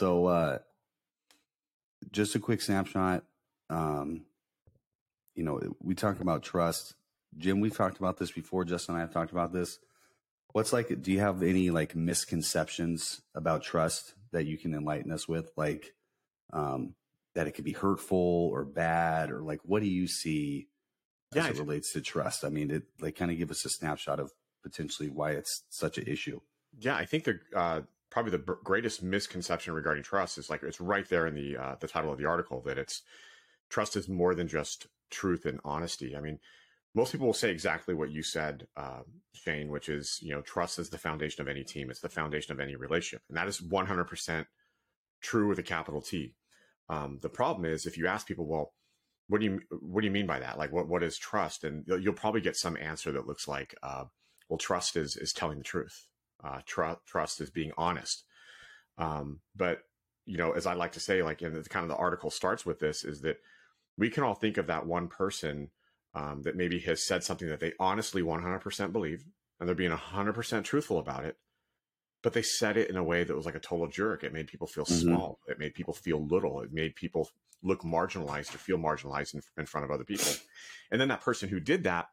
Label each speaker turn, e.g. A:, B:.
A: So, uh, just a quick snapshot. Um, you know, we talk about trust. Jim, we've talked about this before. Justin and I have talked about this. What's like, do you have any like misconceptions about trust that you can enlighten us with? Like, um, that it could be hurtful or bad, or like, what do you see as yeah, it relates to trust? I mean, it like kind of give us a snapshot of potentially why it's such an issue.
B: Yeah, I think the uh, probably the greatest misconception regarding trust is like it's right there in the uh, the title of the article that it's trust is more than just truth and honesty. I mean, most people will say exactly what you said, uh, Cheynne, which is you know trust is the foundation of any team. It's the foundation of any relationship, and that is one hundred percent true with a capital T. Um, the problem is if you ask people, well, what do you what do you mean by that? Like, what what is trust? And you'll, you'll probably get some answer that looks like, uh, well, trust is is telling the truth uh, tr- trust is being honest. Um, but you know, as I like to say, like, and the kind of the article starts with this is that we can all think of that one person um, that maybe has said something that they honestly 100% believe, and they're being 100% truthful about it, but they said it in a way that was like a total jerk. It made people feel mm-hmm. small. It made people feel little. It made people look marginalized or feel marginalized in, in front of other people. And then that person who did that